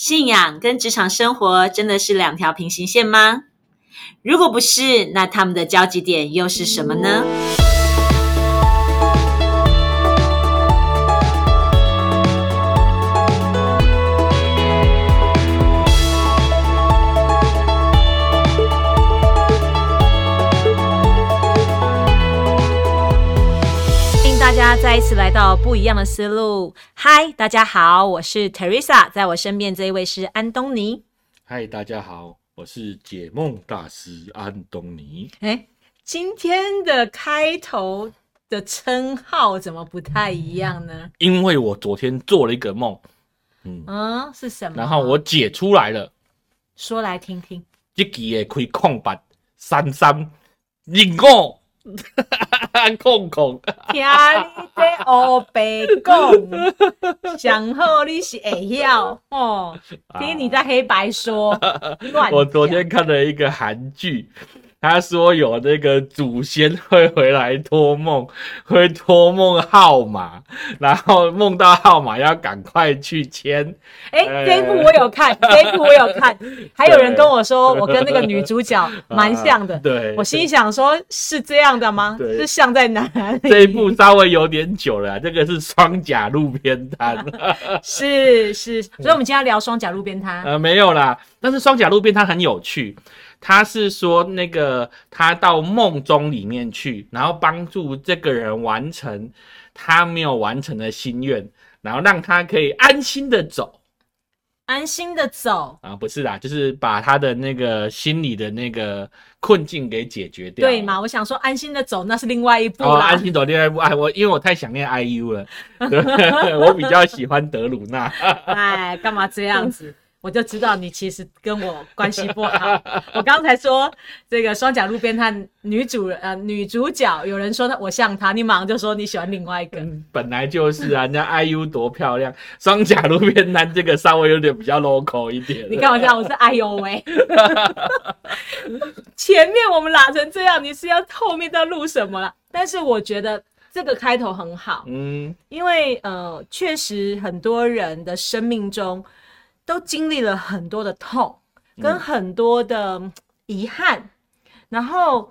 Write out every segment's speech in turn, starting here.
信仰跟职场生活真的是两条平行线吗？如果不是，那他们的交集点又是什么呢？家再一次来到不一样的思路。嗨，大家好，我是 Teresa，在我身边这一位是安东尼。嗨，大家好，我是解梦大师安东尼。哎，今天的开头的称号怎么不太一样呢？因为我昨天做了一个梦，嗯，是什么？然后我解出来了，说来听听。这期会开空白三三零五 空空，听你在黑白讲，想好你是会晓哦。听你在黑白说，我昨天看了一个韩剧，他说有那个祖先会回来托梦，会托梦号码，然后梦到号码要赶快去签。哎、这一部我有看，这一部我有看。还有人跟我说，我跟那个女主角 蛮像的。啊对，我心想说，是这样的吗？对是像在哪里？这一部稍微有点久了啊，这个是双甲路边摊，是是，所以我们今天要聊双甲路边摊。呃，没有啦。但是双甲路边摊很有趣，他是说那个他到梦中里面去，然后帮助这个人完成他没有完成的心愿，然后让他可以安心的走。安心的走，啊，不是啦，就是把他的那个心里的那个困境给解决掉。对？嘛？我想说，安心的走，那是另外一部哦，安心走另外一步，哎，我因为我太想念 IU 了，对 我比较喜欢德鲁纳。哎，干嘛这样子？我就知道你其实跟我关系不好。我刚才说这个双甲路边摊女主人呃女主角，有人说她我像她，你马上就说你喜欢另外一个。本来就是啊，人家 IU 多漂亮，双甲路边摊这个稍微有点比较 local 一点。你干嘛这样？我是 IU 喂！前面我们拉成这样，你是要后面要录什么了？但是我觉得这个开头很好，嗯，因为呃，确实很多人的生命中都经历了很多的痛，跟很多的嗯遗憾，然后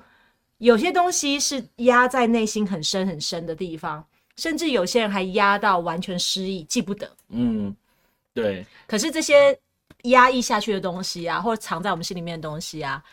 有些东西是压在内心很深很深的地方，甚至有些人还压到完全失忆，记不得。嗯，对，可是这些压抑下去的东西啊，或者藏在我们心里面的东西啊，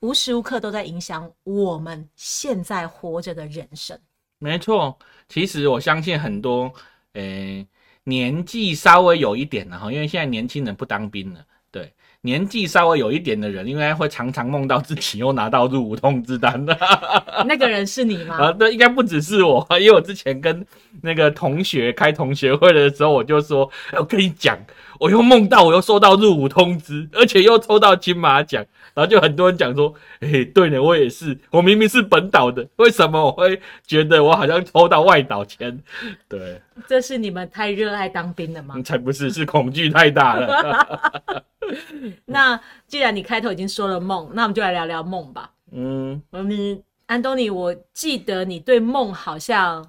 无时无刻都在影响我们现在活着的人生。没错。其实我相信很多，诶、年纪稍微有一点的哈，因为现在年轻人不当兵了，对。年纪稍微有一点的人，应该会常常梦到自己又拿到入伍通知单的。那个人是你吗？啊，对，应该不只是我，因为我之前跟那个同学开同学会的时候，我就说，哎我跟你讲，我又梦到我又收到入伍通知，而且又抽到金马奖，然后就很多人讲说，哎、对呢，我也是，我明明是本岛的，为什么我会觉得我好像抽到外岛签？对，这是你们太热爱当兵了吗？嗯才不是，是恐惧太大了。那既然你开头已经说了梦，那我们就来聊聊梦吧。嗯，嗯，安东尼，我记得你对梦好像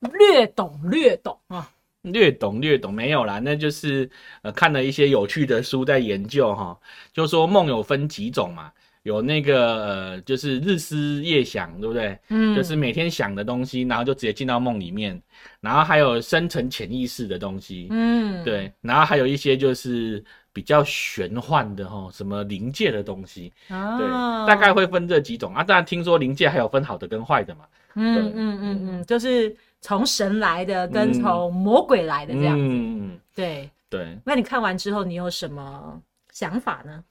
略懂略懂啊。略懂略懂没有啦，那就是呃看了一些有趣的书在研究哈，就说梦有分几种嘛，有那个呃就是日思夜想，对不对？嗯。就是每天想的东西，然后就直接进到梦里面，然后还有深层潜意识的东西，嗯，对，然后还有一些就是比较玄幻的哈，什么灵界的东西，对，啊大概会分这几种。啊。当然听说灵界还有分好的跟坏的嘛，嗯嗯嗯嗯，就是从神来的跟从魔鬼来的这样子。嗯，对，对。那你看完之后，你有什么想法呢？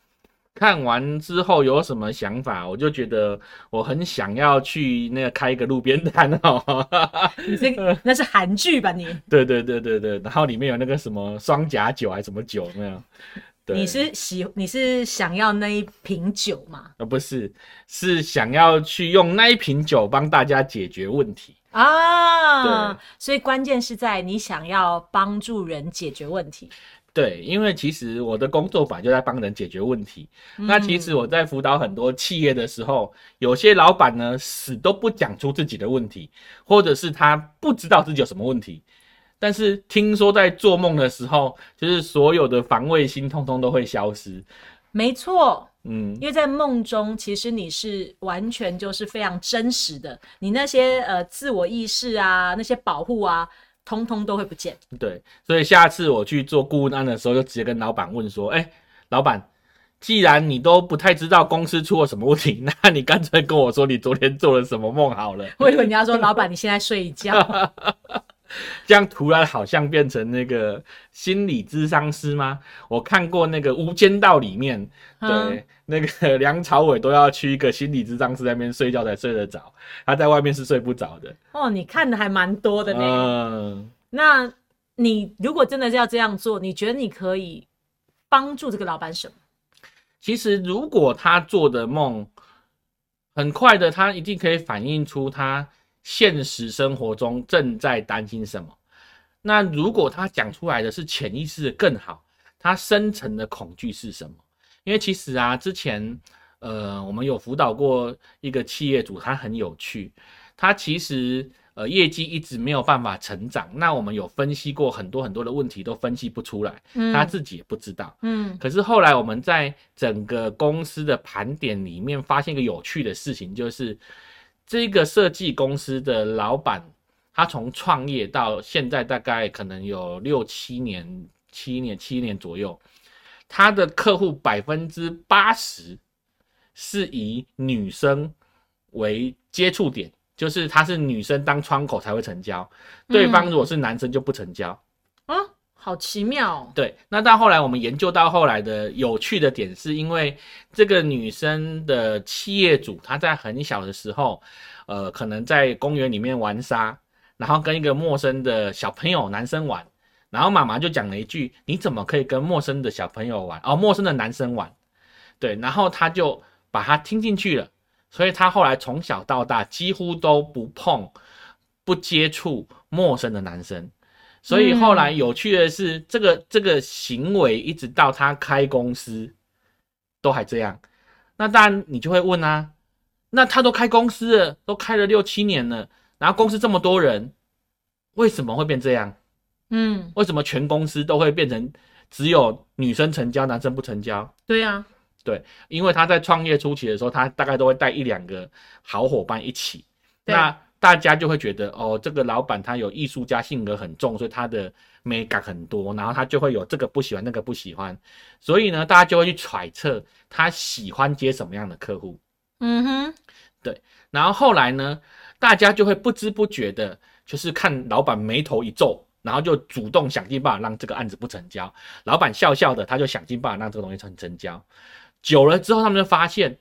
看完之后有什么想法？我就觉得我很想要去那个开一个路边摊哦。你这个 那是韩剧吧你？对对对对对，然后里面有那个什么双甲酒还是什么酒有没有？对你是喜你是想要那一瓶酒吗？呃不是，是想要去用那一瓶酒帮大家解决问题。啊对，所以关键是在你想要帮助人解决问题。对，因为其实我的工作法就在帮人解决问题。那其实我在辅导很多企业的时候，有些老板呢死都不讲出自己的问题，或者是他不知道自己有什么问题。但是听说在做梦的时候，就是所有的防卫心通通都会消失。没错，嗯，因为在梦中，其实你是完全就是非常真实的，你那些呃自我意识啊，那些保护啊，通通都会不见。对，所以下次我去做顾问案的时候，就直接跟老板问说：“哎、老板，既然你都不太知道公司出了什么问题，那你干脆跟我说你昨天做了什么梦好了。我以为你要说，老板，你现在睡一觉。这样突然好像变成那个心理咨商师吗？我看过那个《无间道》里面，对，嗯那个梁朝伟都要去一个心理咨商师那边睡觉才睡得着，他在外面是睡不着的。哦，你看的还蛮多的呢。嗯，那你如果真的是要这样做，你觉得你可以帮助这个老板什么？其实如果他做的梦很快的，他一定可以反映出他现实生活中正在担心什么。那如果他讲出来的是潜意识的更好，他深层的恐惧是什么？因为其实啊，之前呃，我们有辅导过一个企业主，他很有趣，他其实呃业绩一直没有办法成长。那我们有分析过很多很多的问题，都分析不出来，嗯他自己也不知道。嗯可是后来我们在整个公司的盘点里面发现一个有趣的事情，就是这个设计公司的老板，他从创业到现在大概可能有六七年、七年、七年左右，他的客户百分之八十是以女生为接触点，就是他是女生当窗口才会成交，对方如果是男生就不成交。啊，好奇妙。对，那到后来我们研究到后来的有趣的点，是因为这个女生的企业主，她在很小的时候，呃，可能在公园里面玩沙，然后跟一个陌生的小朋友男生玩，然后妈妈就讲了一句：“你怎么可以跟陌生的小朋友玩？哦，陌生的男生玩？”对，然后她就把他听进去了，所以他后来从小到大几乎都不碰、不接触陌生的男生。所以后来有趣的是，这个这个行为一直到他开公司都还这样。那当然你就会问啊，那他都开公司了，都开了六七年了，然后公司这么多人，为什么会变这样？嗯，为什么全公司都会变成只有女生成交，男生不成交？对呀啊，因为他在创业初期的时候，他大概都会带一两个好伙伴一起，对那大家就会觉得哦，这个老板他有艺术家性格很重，所以他的美感很多，然后他就会有这个不喜欢那个不喜欢，所以呢，大家就会去揣测他喜欢接什么样的客户，嗯哼，对然后后来呢，大家就会不知不觉的，就是看老板眉头一皱。然后就主动想尽办法让这个案子不成交，老板笑笑的，他就想尽办法让这个东西成成交。久了之后，他们就发现，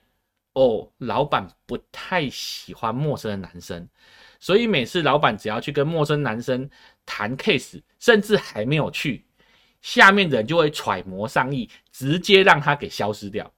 哦，老板不太喜欢陌生的男生，所以每次老板只要去跟陌生男生谈 case，甚至还没有去，下面的人就会揣摩上意，直接让他给消失掉，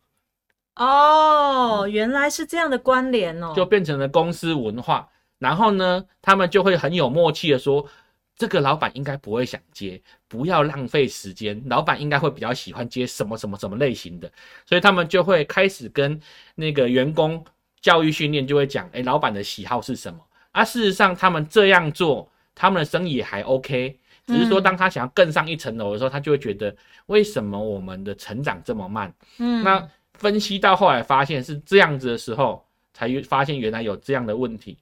哦，原来是这样的关联哦。就变成了公司文化。然后呢，他们就会很有默契的说，这个老板应该不会想接，不要浪费时间。老板应该会比较喜欢接什么什么什么类型的，所以他们就会开始跟那个员工教育训练，就会讲，哎，老板的喜好是什么？啊，事实上他们这样做，他们的生意也还 OK。只是说，嗯当他想要更上一层楼的时候，他就会觉得，为什么我们的成长这么慢？嗯，那分析到后来发现是这样子的时候，才发现原来有这样的问题。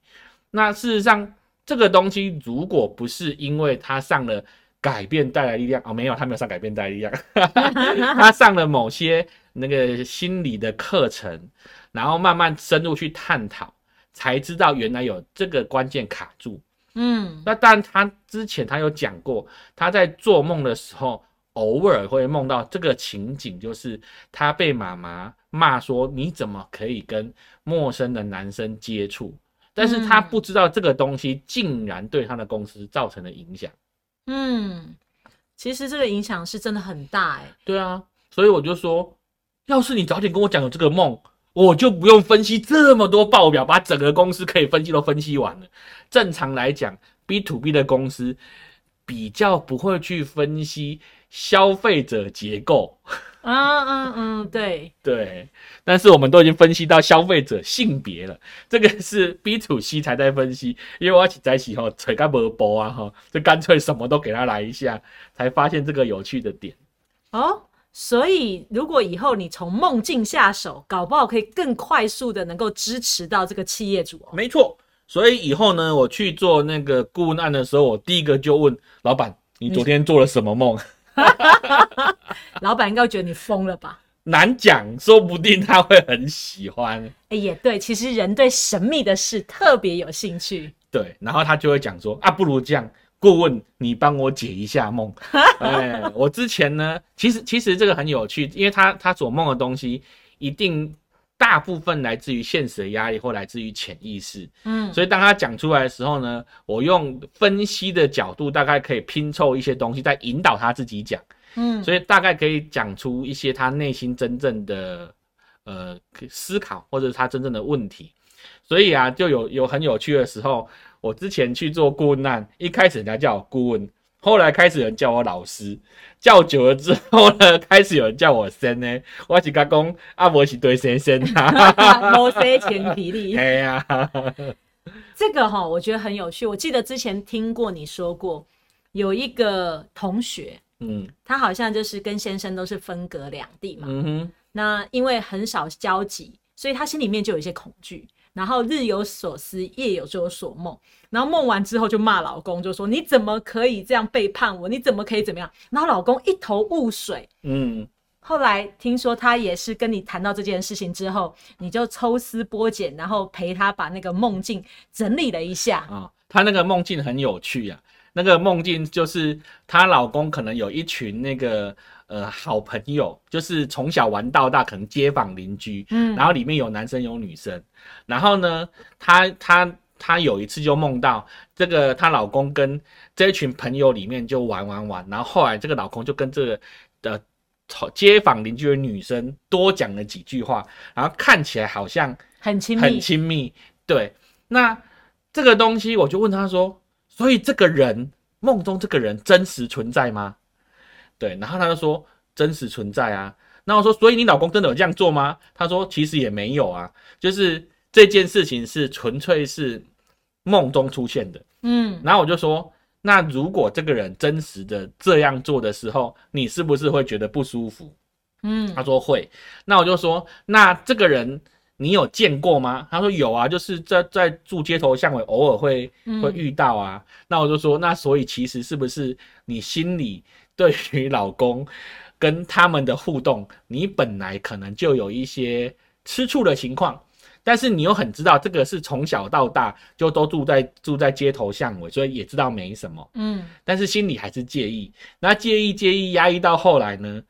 那事实上，这个东西如果不是因为他上了改变带来力量哦，没有，他没有上改变带来力量，他上了某些那个心理的课程，然后慢慢深入去探讨，才知道原来有这个关键卡住。嗯那当然，他之前他有讲过，他在做梦的时候，偶尔会梦到这个情景，就是他被妈妈骂说：“你怎么可以跟陌生的男生接触？”但是他嗯不知道这个东西竟然对他的公司造成了影响。嗯，其实这个影响是真的很大哎。对啊，所以我就说，要是你早点跟我讲有这个梦，我就不用分析这么多报表，把整个公司可以分析都分析完了。正常来讲，B to B 的公司比较不会去分析消费者结构，嗯嗯嗯，对，对，但是我们都已经分析到消费者性别了，这个是 B to C 才在分析，因为我要起在一起后锤个波波啊哈，就干脆什么都给他来一下，才发现这个有趣的点。哦，所以如果以后你从梦境下手，搞不好可以更快速的能够支持到这个企业主哦。没错，所以以后呢，我去做那个顾问案的时候，我第一个就问老板：“你昨天做了什么梦？” 老板应该觉得你疯了吧？难讲，说不定他会很喜欢。哎，也对，其实人对神秘的事特别有兴趣。对，然后他就会讲说：“啊，不如这样，顾问，你帮我解一下梦。”哎，我之前呢，其实其实这个很有趣，因为他他所梦的东西一定。大部分来自于现实的压力，或来自于潜意识。嗯，所以当他讲出来的时候呢，我用分析的角度，大概可以拼凑一些东西，再引导他自己讲。嗯，所以大概可以讲出一些他内心真正的呃思考，或者是他真正的问题。所以啊，就有有很有趣的时候，我之前去做顾问案，一开始人家叫我顾问。后来开始有人叫我老师，叫久了之后呢，开始有人叫我先呢。我是讲讲阿伯是对先生啊，摩西前提力。哎呀，这个哈，我觉得很有趣。我记得之前听过你说过，有一个同学，嗯，他好像就是跟先生都是分隔两地嘛。嗯哼。那因为很少交集，所以他心里面就有一些恐惧。然后日有所思，夜有就有所梦，然后梦完之后就骂老公，就说你怎么可以这样背叛我？你怎么可以怎么样？然后老公一头雾水。嗯，后来听说他也是跟你谈到这件事情之后，你就抽丝剥茧，然后陪他把那个梦境整理了一下。啊，他那个梦境很有趣呀，那个梦境就是她老公可能有一群那个。呃，好朋友就是从小玩到大，可能街坊邻居，嗯，然后里面有男生有女生，然后呢，她她她有一次就梦到这个她老公跟这一群朋友里面就玩玩玩，然后后来这个老公就跟这个的街坊邻居的女生多讲了几句话，然后看起来好像很亲密，很亲密，对，那这个东西我就问他说，所以这个人梦中这个人真实存在吗？对，然后他就说真实存在啊。那我说，所以你老公真的有这样做吗？他说其实也没有啊，就是这件事情是纯粹是梦中出现的。嗯，然后我就说，那如果这个人真实的这样做的时候，你是不是会觉得不舒服？嗯，他说会。那我就说，那这个人你有见过吗？他说有啊，就是在在住街头巷尾，偶尔会会遇到啊。那我就说，那所以其实是不是你心里？对于老公跟他们的互动，你本来可能就有一些吃醋的情况，但是你又很知道这个是从小到大就都住在住在街头巷尾，所以也知道没什么，嗯，但是心里还是介意。那介意介意压抑到后来呢，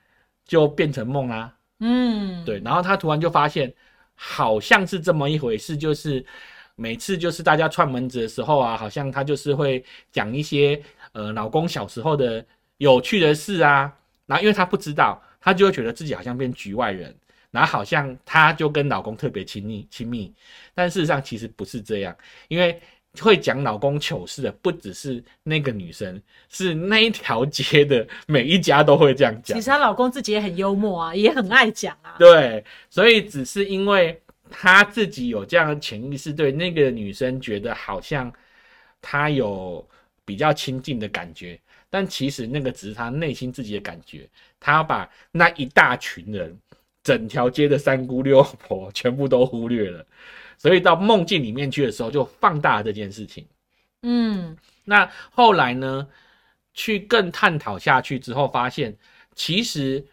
就变成梦啦，嗯，对。然后他突然就发现，好像是这么一回事，就是每次就是大家串门子的时候啊，好像他就是会讲一些呃老公小时候的。有趣的事啊，然后因为她不知道，她就会觉得自己好像变局外人，然后好像她就跟老公特别亲密亲密，但事实上其实不是这样，因为会讲老公糗事的不只是那个女生，是那一条街的每一家都会这样讲。其实她老公自己也很幽默啊，也很爱讲啊。对，所以只是因为她自己有这样的潜意识，对那个女生觉得好像她有比较亲近的感觉。但其实那个只是她内心自己的感觉，她要把那一大群人、整条街的三姑六婆全部都忽略了，所以到梦境里面去的时候，就放大了这件事情。嗯，那后来呢，去更探讨下去之后，发现其实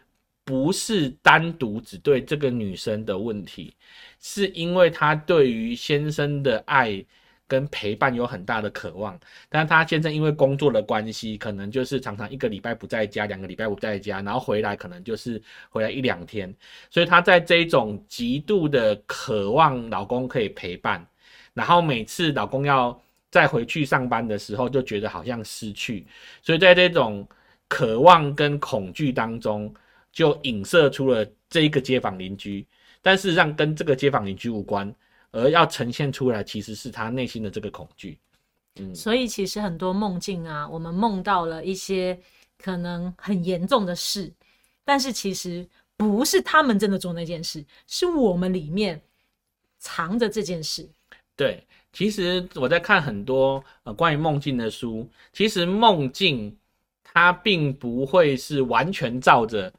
不是单独只对这个女生的问题，是因为她对于先生的爱。跟陪伴有很大的渴望，但是他现在因为工作的关系，可能就是常常一个礼拜不在家，两个礼拜不在家，然后回来可能就是回来一两天，所以他在这种极度的渴望老公可以陪伴，然后每次老公要再回去上班的时候，就觉得好像失去，所以在这种渴望跟恐惧当中，就影射出了这一个街坊邻居，但事实上跟这个街坊邻居无关。而要呈现出来，其实是他内心的这个恐惧。嗯，所以其实很多梦境啊，我们梦到了一些可能很严重的事，但是其实不是他们真的做那件事，是我们里面藏着这件事。对，其实我在看很多呃关于梦境的书，其实梦境它并不会是完全照着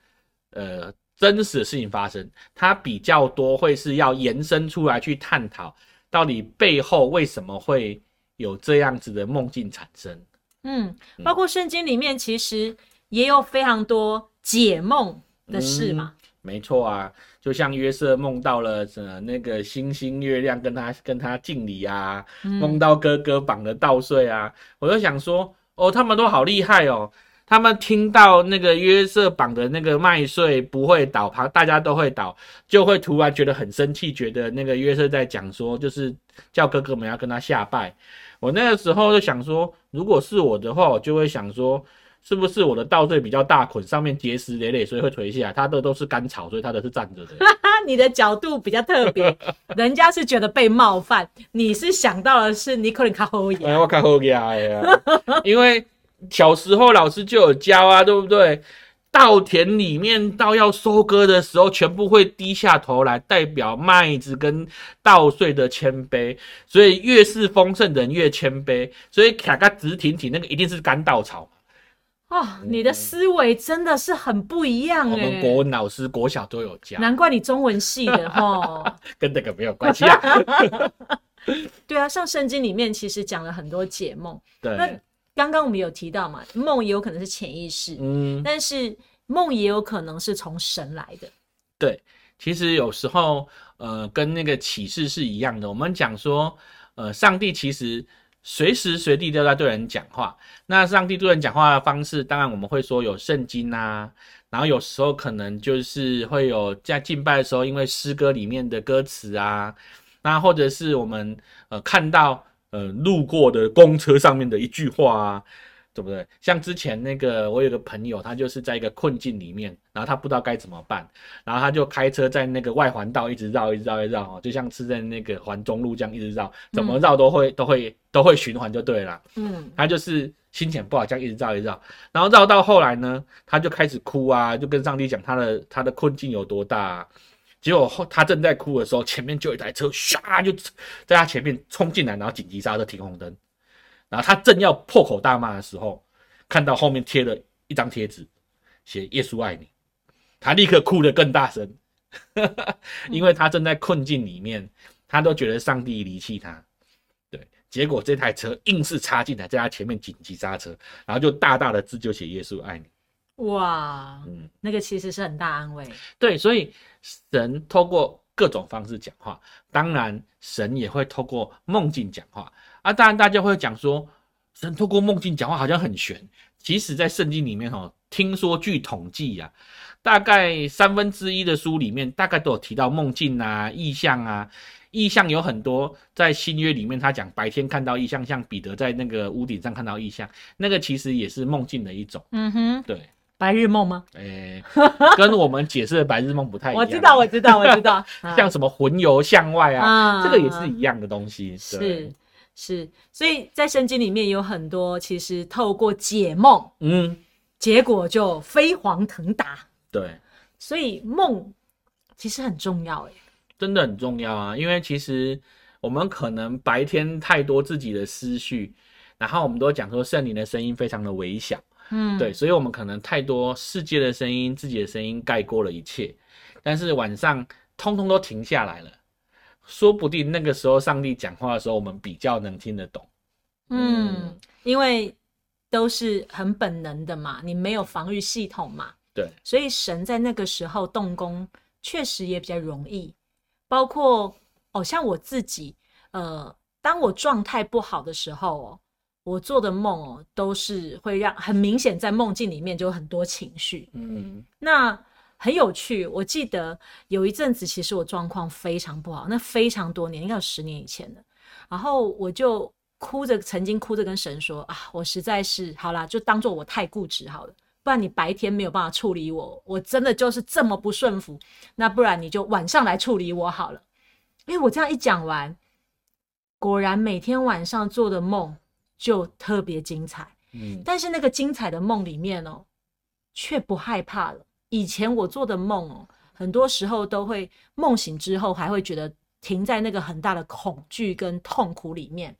呃真实的事情发生，它比较多会是要延伸出来去探讨到底背后为什么会有这样子的梦境产生。嗯，包括圣经里面其实也有非常多解梦的事嘛。没错啊，就像约瑟梦到了呃那个星星月亮跟他跟他敬礼啊，梦到哥哥绑了稻穗啊，我就想说哦，他们都好厉害哦，他们听到那个约瑟绑的那个麦穗不会倒，旁大家都会倒，就会突然觉得很生气，觉得那个约瑟在讲说就是叫哥哥们要跟他下拜。我那个时候就想说，如果是我的话，我就会想说。是不是我的稻穗比较大捆，上面结石累累，所以会垂下来？它的都是干草，所以他的是站着的。你的角度比较特别，人家是觉得被冒犯，你是想到的是你可能卡后牙。哎，我卡后牙呀，因为小时候老师就有教啊，对不对？稻田里面到要收割的时候，全部会低下头来，代表麦子跟稻穗的谦卑。所以越是丰盛的人越谦卑，所以卡卡直挺挺，那个一定是干稻草。哦，你的思维真的是很不一样哎！我们国文老师国小都有教，难怪你中文系的哈，跟这个没有关系啊。对啊，像圣经里面其实讲了很多解梦。对，那刚刚我们有提到嘛，梦也有可能是潜意识，嗯，但是梦也有可能是从神来的。对，其实有时候呃，跟那个启示是一样的。我们讲说，呃，上帝其实。随时随地都在对人讲话。那上帝对人讲话的方式，当然我们会说有圣经啊，然后有时候可能就是会有在敬拜的时候，因为诗歌里面的歌词啊，那或者是我们呃看到呃路过的公车上面的一句话啊。对不对？像之前那个，我有个朋友，他就是在一个困境里面，然后他不知道该怎么办，然后他就开车在那个外环道一直绕，一直绕，一直绕，就像是在那个环中路这样一直绕，怎么绕都会都会都会循环就对了。嗯，他就是心情不好，这样一直绕一直绕，然后绕到后来呢，他就开始哭啊，就跟上帝讲他的他的困境有多大。结果后他正在哭的时候，前面就一台车唰就在他前面冲进来，然后紧急刹车停红灯。然后他正要破口大骂的时候，看到后面贴了一张贴纸，写“耶稣爱你”，他立刻哭得更大声，因为他正在困境里面，他都觉得上帝离弃他。对，结果这台车硬是插进来，在他前面紧急刹车，然后就大大的字就写“耶稣爱你”。哇，嗯，那个其实是很大安慰。对，所以神透过各种方式讲话，当然神也会透过梦境讲话。啊，当然大家会讲说，神透过梦境讲话好像很玄。其实，在圣经里面哦，听说据统计呀，大概三分之一的书里面，大概都有提到梦境啊、意象啊。意象有很多，在新约里面，他讲白天看到意象，像彼得在那个屋顶上看到意象，那个其实也是梦境的一种。嗯哼，对，白日梦吗？哎，跟我们解释的白日梦不太一样。我知道，我知道，我知道。像什么魂游向外啊，这个也是一样的东西。是。是，所以在圣经里面有很多，其实透过解梦，嗯，结果就飞黄腾达。对，所以梦其实很重要，哎，真的很重要啊！因为其实我们可能白天太多自己的思绪，然后我们都讲说圣灵的声音非常的微小，嗯，对，所以我们可能太多世界的声音、自己的声音盖过了一切，但是晚上通通都停下来了。说不定那个时候上帝讲话的时候，我们比较能听得懂。嗯，因为都是很本能的嘛，你没有防御系统嘛。对，所以神在那个时候动工，确实也比较容易。包括哦，像我自己，呃，当我状态不好的时候哦，我做的梦哦，都是会让很明显在梦境里面就有很多情绪。嗯，那。很有趣，我记得有一阵子，其实我状况非常不好，那非常多年，应该有十年以前的。然后我就哭着，曾经哭着跟神说：“啊，我实在是好啦，就当做我太固执好了，不然你白天没有办法处理我，我真的就是这么不顺服。那不然你就晚上来处理我好了。”因为我这样一讲完，果然每天晚上做的梦就特别精彩。嗯，但是那个精彩的梦里面哦，却不害怕了。以前我做的梦哦，很多时候都会梦醒之后还会觉得停在那个很大的恐惧跟痛苦里面。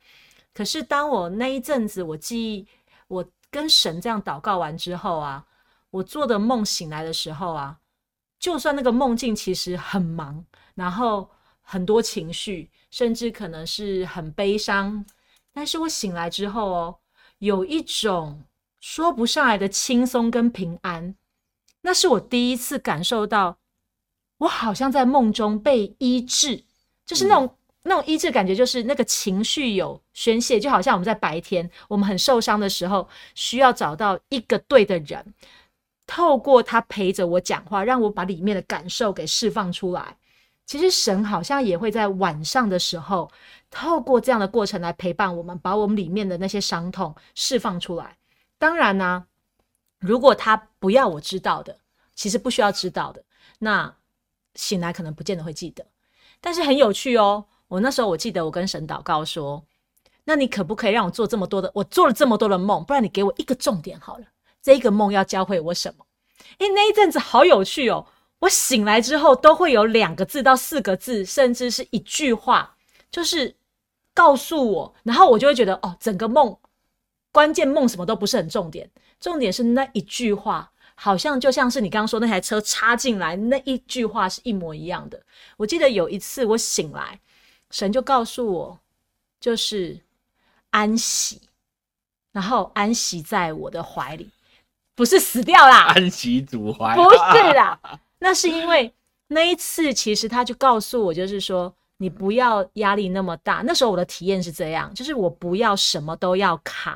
可是当我那一阵子，我记忆我跟神这样祷告完之后啊，我做的梦醒来的时候啊，就算那个梦境其实很忙，然后很多情绪，甚至可能是很悲伤，但是我醒来之后哦，有一种说不上来的轻松跟平安。那是我第一次感受到，我好像在梦中被医治，就是那种。那种医治感觉就是那个情绪有宣泄，就好像我们在白天我们很受伤的时候，需要找到一个对的人，透过他陪着我讲话，让我把里面的感受给释放出来。其实神好像也会在晚上的时候，透过这样的过程来陪伴我们，把我们里面的那些伤痛释放出来。当然呢，如果他不要我知道的，其实不需要知道的，那醒来可能不见得会记得，但是很有趣哦。我那时候我记得我跟神祷告说：“那你可不可以让我做这么多的？我做了这么多的梦，不然你给我一个重点好了。这个梦要教会我什么？诶，那一阵子好有趣哦！我醒来之后都会有两个字到四个字，甚至是一句话，就是告诉我，然后我就会觉得哦，整个梦关键梦什么都不是很重点，重点是那一句话，好像就像是你刚刚说那台车插进来那一句话是一模一样的。我记得有一次我醒来。神就告诉我，就是安息，然后安息在我的怀里，不是死掉啦，安息主怀，不是啦，那是因为 那一次，其实他就告诉我，就是说你不要压力那么大。那时候我的体验是这样，就是我不要什么都要扛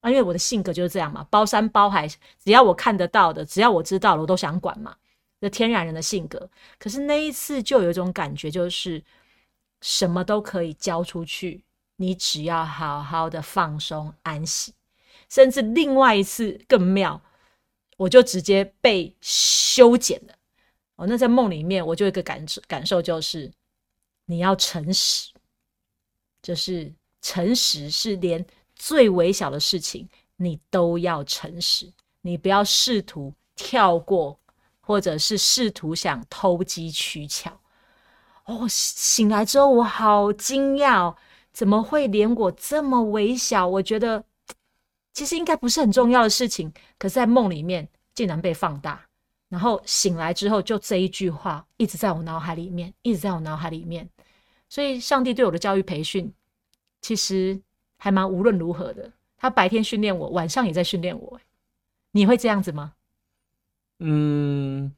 啊，因为我的性格就是这样嘛，包山包海，只要我看得到的，只要我知道了，我都想管嘛，这天然人的性格。可是那一次就有一种感觉，就是。什么都可以交出去，你只要好好的放松安息。甚至另外一次更妙，我就直接被修剪了。那在梦里面，我就一个感，感受就是你要诚实，就是诚实是连最微小的事情你都要诚实，你不要试图跳过，或者是试图想偷机取巧。哦，醒来之后我好惊讶，怎么会连我这么微小，我觉得其实应该不是很重要的事情，可是在梦里面竟然被放大，然后醒来之后就这一句话一直在我脑海里面，一直在我脑海里面。所以上帝对我的教育培训其实还蛮无论如何的，他白天训练我，晚上也在训练我。你会这样子吗？嗯，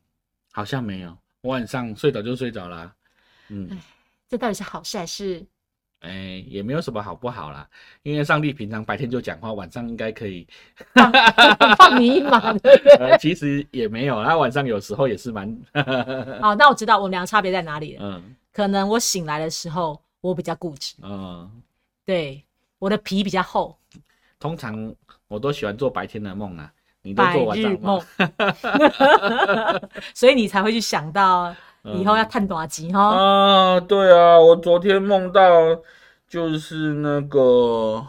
好像没有，我晚上睡着就睡着了。嗯，这到底是好事还是？哎，也没有什么好不好啦，因为上帝平常白天就讲话，晚上应该可以放你一马。其实也没有，他晚上有时候也是蛮 好，那我知道我们俩差别在哪里了。嗯，可能我醒来的时候我比较固执。嗯，对，我的皮比较厚。通常我都喜欢做白天的梦啊，你都做晚上梦，所以你才会去想到。以后要探短集哈啊，对啊，我昨天梦到就是那个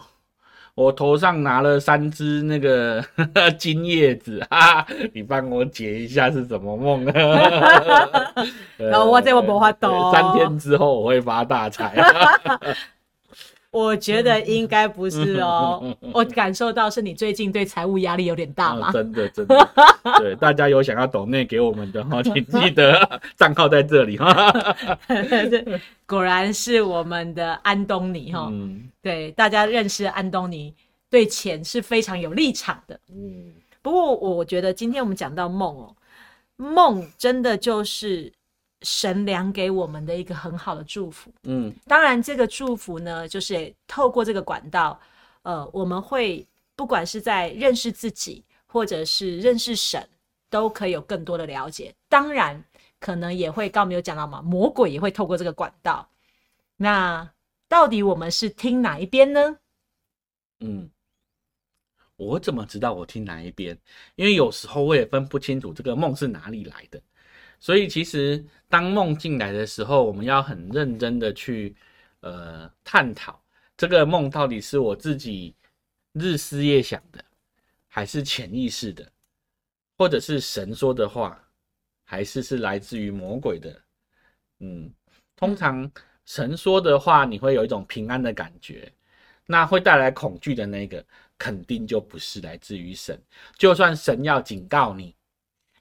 我头上拿了三只那个 金叶子啊，你帮我解一下是怎么梦？然 后我这我不发懂。三天之后我会发大财。我觉得应该不是哦，我感受到是你最近对财务压力有点大嘛？真的真的，对大家有想要抖内给我们的哈，请记得账号在这里哈。果然是我们的安东尼哈，对大家认识安东尼，对钱是非常有立场的。嗯，不过我觉得今天我们讲到梦哦，梦真的就是。神良给我们的一个很好的祝福，嗯，当然这个祝福呢，就是透过这个管道，呃，我们会不管是在认识自己，或者是认识神，都可以有更多的了解。当然，可能也会刚没有讲到嘛，魔鬼也会透过这个管道。那到底我们是听哪一边呢？嗯，我怎么知道我听哪一边？因为有时候我也分不清楚这个梦是哪里来的。所以其实当梦进来的时候，我们要很认真的去呃探讨这个梦到底是我自己日思夜想的，还是潜意识的，或者是神说的话，还是是来自于魔鬼的？嗯，通常神说的话，你会有一种平安的感觉，那会带来恐惧的那个，肯定就不是来自于神。就算神要警告你，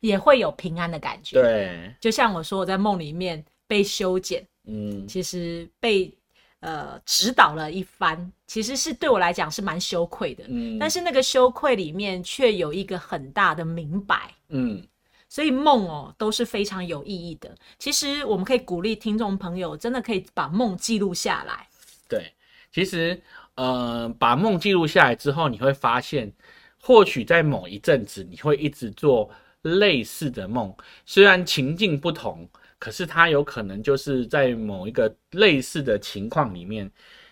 也会有平安的感觉。，对，就像我说，我在梦里面被修剪，嗯，其实被呃指导了一番，其实是对我来讲是蛮羞愧的。嗯，但是那个羞愧里面却有一个很大的明白，嗯，所以梦哦都是非常有意义的。其实我们可以鼓励听众朋友，真的可以把梦记录下来。对，其实呃，把梦记录下来之后，你会发现，或许在某一阵子，你会一直做类似的梦，虽然情境不同，可是他有可能就是在某一个类似的情况里面，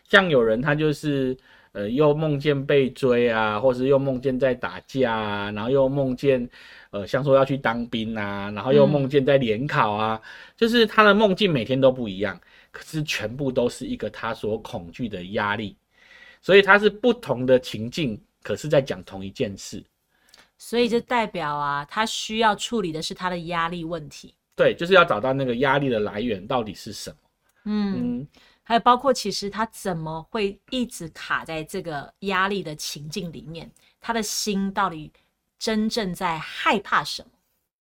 像有人他就是。呃，又梦见被追啊，或是又梦见在打架啊，然后又梦见，呃，像说要去当兵啊，然后又梦见在联考啊，就是他的梦境每天都不一样。可是全部都是一个他所恐惧的压力，所以他是不同的情境，可是在讲同一件事。所以就代表啊，他需要处理的是他的压力问题。对，就是要找到那个压力的来源到底是什么。嗯，嗯，还有包括其实他怎么会一直卡在这个压力的情境里面，他的心到底真正在害怕什么？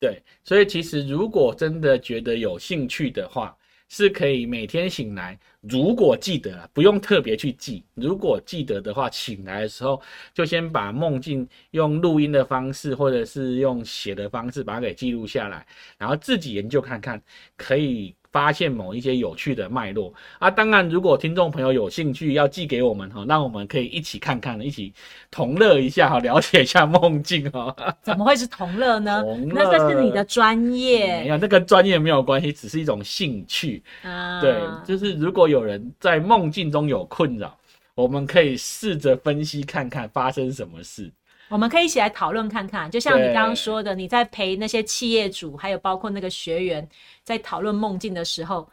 对，所以其实如果真的觉得有兴趣的话，是可以每天醒来，如果记得了，不用特别去记。如果记得的话，醒来的时候就先把梦境用录音的方式，或者是用写的方式把它给记录下来，然后自己研究看看，可以发现某一些有趣的脉络啊。当然，如果听众朋友有兴趣要寄给我们哈，让我们可以一起看看，一起同乐一下哈，了解一下梦境哈。怎么会是同乐呢？同那这是你的专没业有，那跟专业没有关系，只是一种兴趣。啊。对，就是如果有人在梦境中有困扰，我们可以试着分析看看发生什么事。我们可以一起来讨论看看。就像你刚刚说的，你在陪那些企业主，还有包括那个学员在讨论梦境的时候，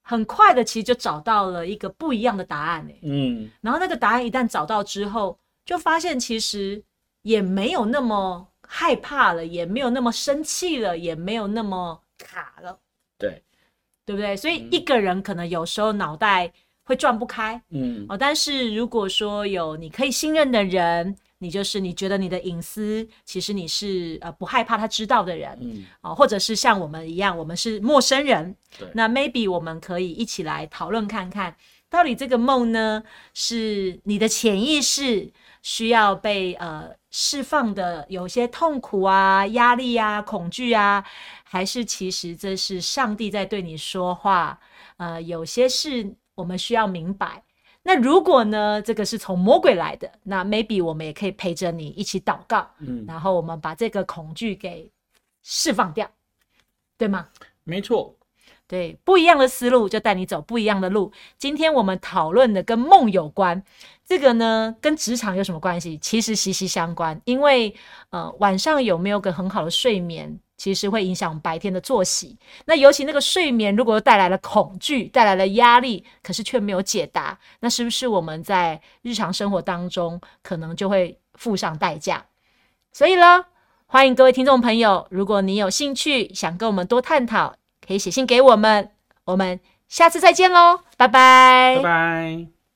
很快的其实就找到了一个不一样的答案诶。嗯，然后那个答案一旦找到之后，就发现其实也没有那么害怕了，也没有那么生气了，也没有那么卡了，对，对不对？所以一个人可能有时候脑袋会转不开嗯哦，但是如果说有你可以信任的人，你就是你觉得你的隐私，其实你是呃不害怕他知道的人嗯，哦，或者是像我们一样，我们是陌生人，对，那 maybe 我们可以一起来讨论看看，到底这个梦呢，是你的潜意识需要被呃释放的，有些痛苦啊、压力啊、恐惧啊，还是其实这是上帝在对你说话？呃，有些事我们需要明白。那如果呢，这个是从魔鬼来的，那 maybe 我们也可以陪着你一起祷告，嗯，然后我们把这个恐惧给释放掉，对吗？没错，对，不一样的思路就带你走不一样的路。今天我们讨论的跟梦有关，这个呢跟职场有什么关系？其实息息相关，因为呃晚上有没有个很好的睡眠，其实会影响白天的作息。那尤其那个睡眠如果带来了恐惧，带来了压力，可是却没有解答，那是不是我们在日常生活当中可能就会付上代价？所以呢，欢迎各位听众朋友，如果你有兴趣想跟我们多探讨，可以写信给我们。我们下次再见喽，拜拜拜拜。